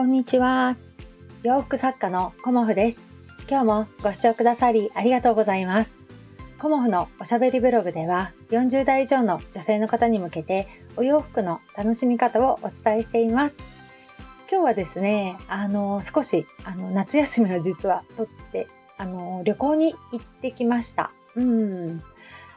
こんにちは。洋服作家のコモフです。今日もご視聴くださりありがとうございます。コモフのおしゃべりブログでは40代以上の女性の方に向けてお洋服の楽しみ方をお伝えしています。今日はですね、あの少しあの夏休みを実はとってあの旅行に行ってきました。うん。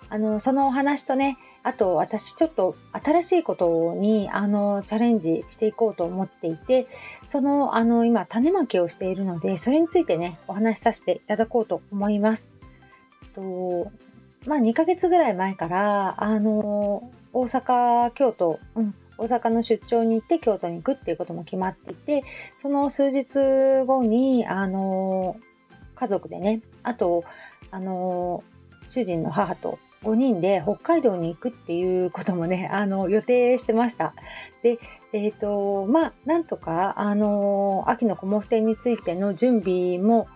あのそのお話とね、あと私ちょっと新しいことにあのチャレンジしていこうと思っていて、そのあの今種まきをしているので、それについてね、お話しさせていただこうと思います。とまあ2ヶ月ぐらい前からあの大阪、京都、うん、大阪の出張に行って京都に行くっていうことも決まっていて、その数日後にあの家族でね、あとあの主人の母と5人で北海道に行くっていうこともね、あの、予定してました。で、えっ、ー、と、まあ、なんとか、あの、秋のコモフ展についての準備も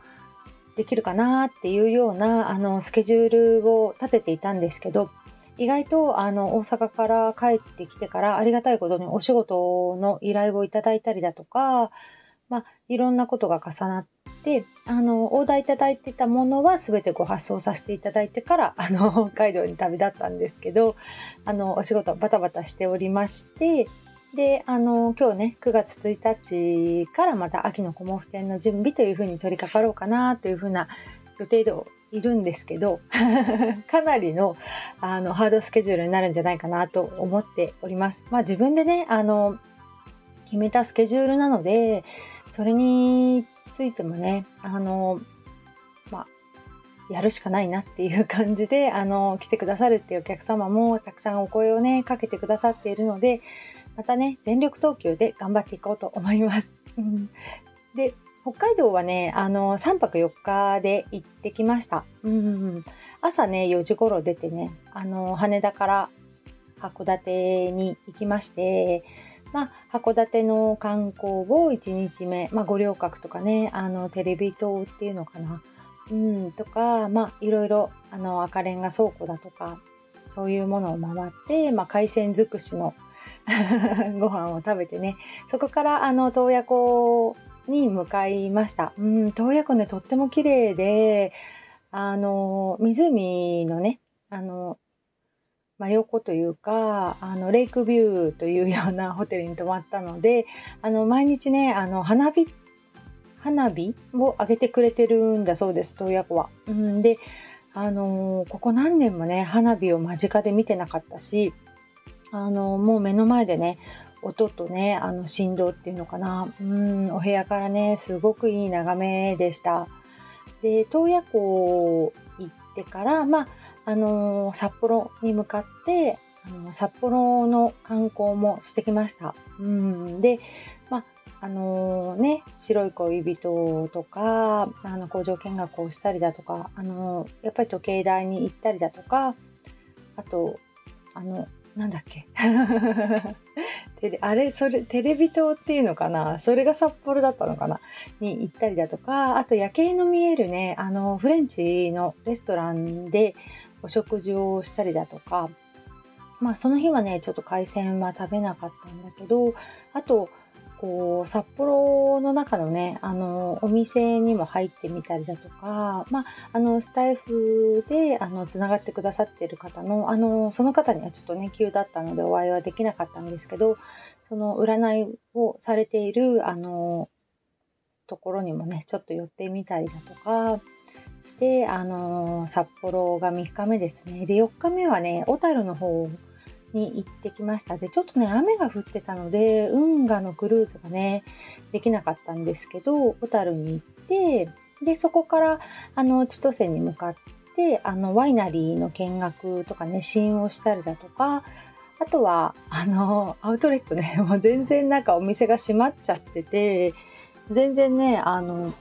できるかなっていうような、あの、スケジュールを立てていたんですけど、意外と、あの、大阪から帰ってきてから、ありがたいことにお仕事の依頼をいただいたりだとか、まあ、いろんなことが重なっであのオーダーいただいてたものは全てご発送させていただいてから あの北海道に旅立ったんですけどあのお仕事バタバタしておりましてであの今日ね9月1日からまた秋のコモフ展の準備というふうに取り掛かろうかなというふうな予定でいるんですけど かなりのあのハードスケジュールになるんじゃないかなと思っております。まあ、自分でねあの決めたスケジュールなのでそれについてもね、あの、まあ、やるしかないなっていう感じで、あの、来てくださるっていうお客様もたくさんお声をね、かけてくださっているので、またね、全力投球で頑張っていこうと思います。で、北海道はね、あの、3泊4日で行ってきました。うん、朝ね、4時頃出てね、あの、羽田から函館に行きまして、まあ、函館の観光を1日目、まあ、五稜郭とかね、あの、テレビ塔っていうのかな、うん、とか、まあ、いろいろ、あの、赤レンガ倉庫だとか、そういうものを回って、まあ、海鮮尽くしの ご飯を食べてね、そこから、あの、洞爺湖に向かいました。うん、洞爺湖ね、とっても綺麗で、あの、湖のね、あの、真横というかあのレイクビューというようなホテルに泊まったのであの毎日ねあの花火花火を上げてくれてるんだそうです洞爺湖は。うん、であのここ何年もね花火を間近で見てなかったしあのもう目の前でね音とねあの振動っていうのかなうんお部屋からねすごくいい眺めでした。で洞爺湖行ってからまああの札幌に向かってあの札幌の観光もしてきました。うん、で、まあの、ね、白い恋人とかあの工場見学をしたりだとか、あの、やっぱり時計台に行ったりだとかあとあのなんだっけ。テレあれそれテレビ塔っていうのかな？それが札幌だったのかな？に行ったりだとかあと夜景の見えるねあのフレンチのレストランでお食事をしたりだとか、まあその日はね、ちょっと海鮮は食べなかったんだけど、あと、こう、札幌の中のね、あの、お店にも入ってみたりだとか、まあ、あの、スタイフで、あの、つながってくださってる方の、あの、その方にはちょっとね、急だったのでお会いはできなかったんですけど、その占いをされている、あの、ところにもね、ちょっと寄ってみたりだとか、して、あのー、札幌が3日目ですね。で、4日目はね、小樽の方に行ってきました。で、ちょっとね、雨が降ってたので、運河のクルーズがね、できなかったんですけど、小樽に行って、で、そこから、あの、千歳に向かって、あの、ワイナリーの見学とかね、試飲をしたりだとか、あとは、あの、アウトレットね、もう全然なんかお店が閉まっちゃってて、全然ね、あの、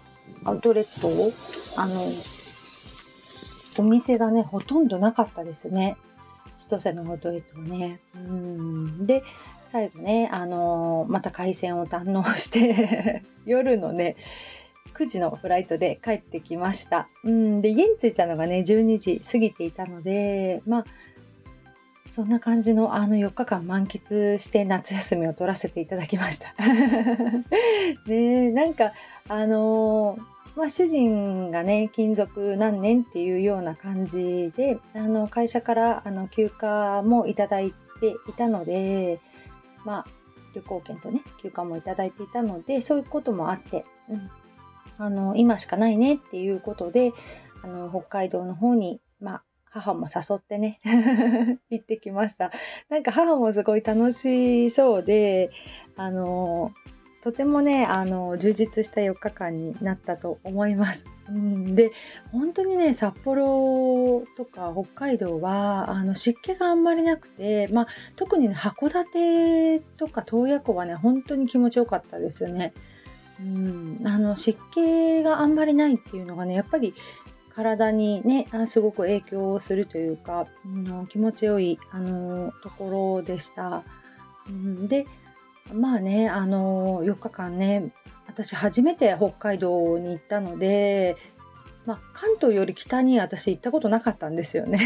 アウトレットを、あの、お店がね、ほとんどなかったですね。千歳のアウトレットはね。うんで、最後ね、あのー、また海鮮を堪能して 夜のね、9時のフライトで帰ってきました。うんで、家に着いたのがね、12時過ぎていたので、まあ、そんな感じのあの4日間満喫して夏休みを取らせていただきました。ねなんかあのー、まあ、主人がね勤続何年っていうような感じであの会社からあの休暇もいただいていたので、まあ、旅行券とね休暇もいただいていたのでそういうこともあって、うん、あの今しかないねっていうことであの北海道の方に、まあ、母も誘ってね 行ってきました。なんか母もすごい楽しそうであのとてもねあの充実した4日間になったと思います。うん、で本当にね札幌とか北海道はあの湿気があんまりなくて、まあ、特にね函館とか洞爺湖はね本当に気持ちよかったですよね。うん、あの湿気があんまりないっていうのがねやっぱり体にねすごく影響するというか、うん、気持ちよいあのところでした。うん、でまあねあの4日間ね私初めて北海道に行ったので、まあ、関東より北に私行ったことなかったんですよね。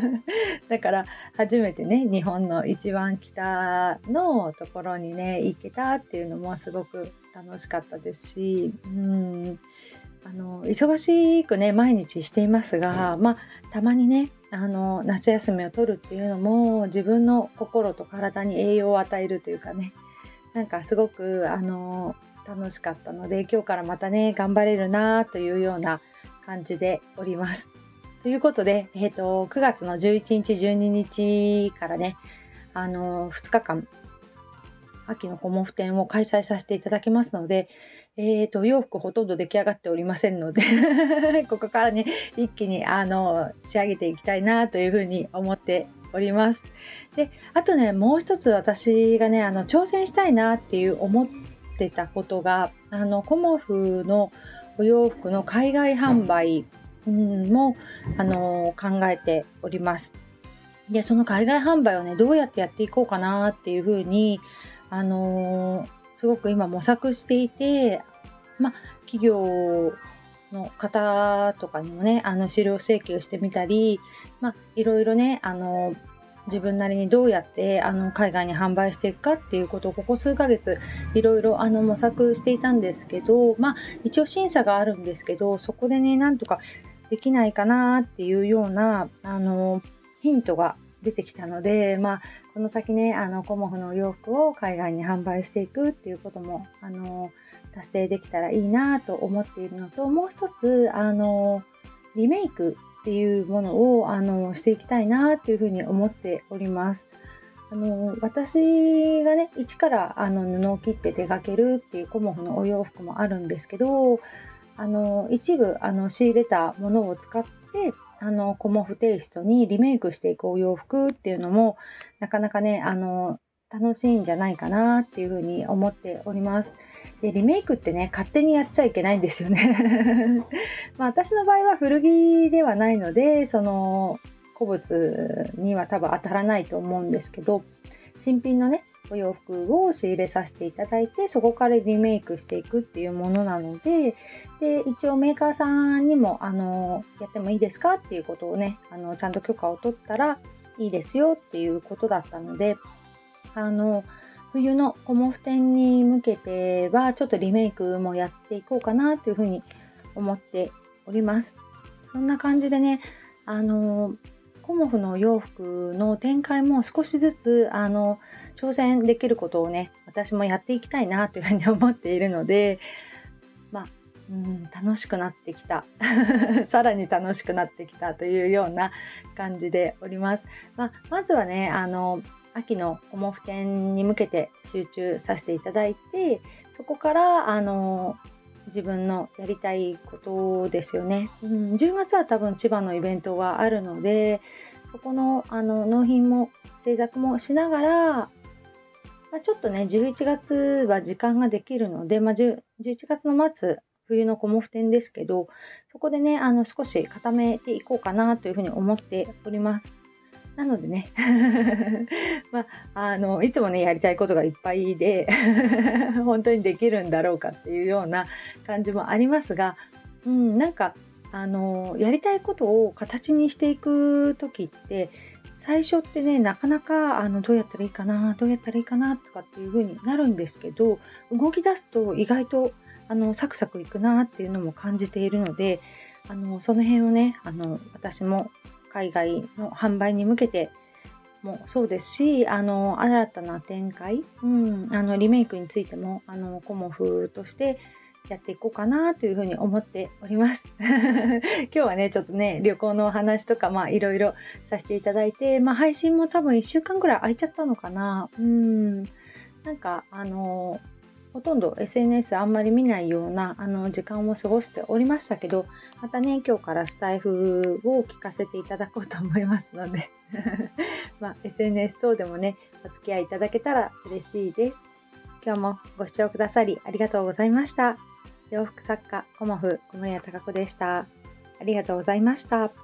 だから初めてね日本の一番北のところにね行けたっていうのもすごく楽しかったですしうん。あの忙しくね毎日していますが、まあ、たまにねあの夏休みを取るっていうのも自分の心と体に栄養を与えるというかねなんかすごくあの楽しかったので今日からまたね頑張れるなというような感じでおります。ということで、えーと、9月の11日12日からねあの2日間秋のコモフ展を開催させていただきますので、えーと、洋服ほとんど出来上がっておりませんので ここからね一気にあの仕上げていきたいなというふうに思っております。であとねもう一つ私がねあの挑戦したいなっていう思ってたことがあのコモフのお洋服の海外販売、うん、もあの考えております。でその海外販売をねどうやってやっていこうかなっていうふうにあのすごく今模索していてまあ企業の方とかにもねあの資料請求してみたり、まあ、いろいろねあの自分なりにどうやってあの海外に販売していくかっていうことをここ数ヶ月いろいろあの模索していたんですけどまあ一応審査があるんですけどそこでねなんとかできないかなっていうようなあのヒントが出てきたのでまあこの先ねあのコモフの洋服を海外に販売していくっていうこともあの達成できたらいいなと思っているのともう一つあのリメイクっていうものをあのしていきたいなっていうふうに思っております。あの私がね一からあの布を切って手掛けるっていうコモフのお洋服もあるんですけどあの一部あの仕入れたものを使ってあのコモフテイストにリメイクしていくお洋服っていうのもなかなかねあの楽しいんじゃないかなっていうふうに思っております。でリメイクってね勝手にやっちゃいけないんですよね まあ私の場合は古着ではないのでその古物には多分当たらないと思うんですけど新品のねお洋服を仕入れさせていただいてそこからリメイクしていくっていうものなのでで一応メーカーさんにもあのやってもいいですかっていうことをねあのちゃんと許可を取ったらいいですよっていうことだったのであの冬のコモフ展に向けてはちょっとリメイクもやっていこうかなというふうに思っております。そんな感じでね、あのコモフの洋服の展開も少しずつあの挑戦できることをね私もやっていきたいなというふうに思っているのでまあうん楽しくなってきた さらに楽しくなってきたというような感じでおります。まあ、まずはねあの秋のコモフ展に向けて集中させていただいてそこからあの自分のやりたいことですよね、うん、10月は多分千葉のイベントがあるのでそこのあの納品も制作もしながら、まあ、ちょっとね11月は時間ができるので、まあ、11月の末冬のコモフ展ですけどそこでねあの少し固めていこうかなというふうに思っております。なのでね。まあ、あのいつもねやりたいことがいっぱいで 本当にできるんだろうかっていうような感じもありますが、うん、なんかあのやりたいことを形にしていく時って最初ってねなかなかあのどうやったらいいかなどうやったらいいかなとかっていう風になるんですけど動き出すと意外とあのサクサクいくなっていうのも感じているのであのその辺をねあの私も海外の販売に向けてもそうですしあの新たな展開、うん、あのリメイクについてもあのコモフとしてやっていこうかなというふうに思っております。今日はねちょっとね旅行のお話とかまあいろいろさせていただいて、まあ、配信も多分1週間ぐらい空いちゃったのかな。うんなんかあのほとんど SNS あんまり見ないようなあの時間を過ごしておりましたけどまたね今日からスタイフを聞かせていただこうと思いますので。まあ、SNS 等でもねお付き合いいただけたら嬉しいです。今日もご視聴くださりありがとうございました。洋服作家コモフ小森屋隆子でした。ありがとうございました。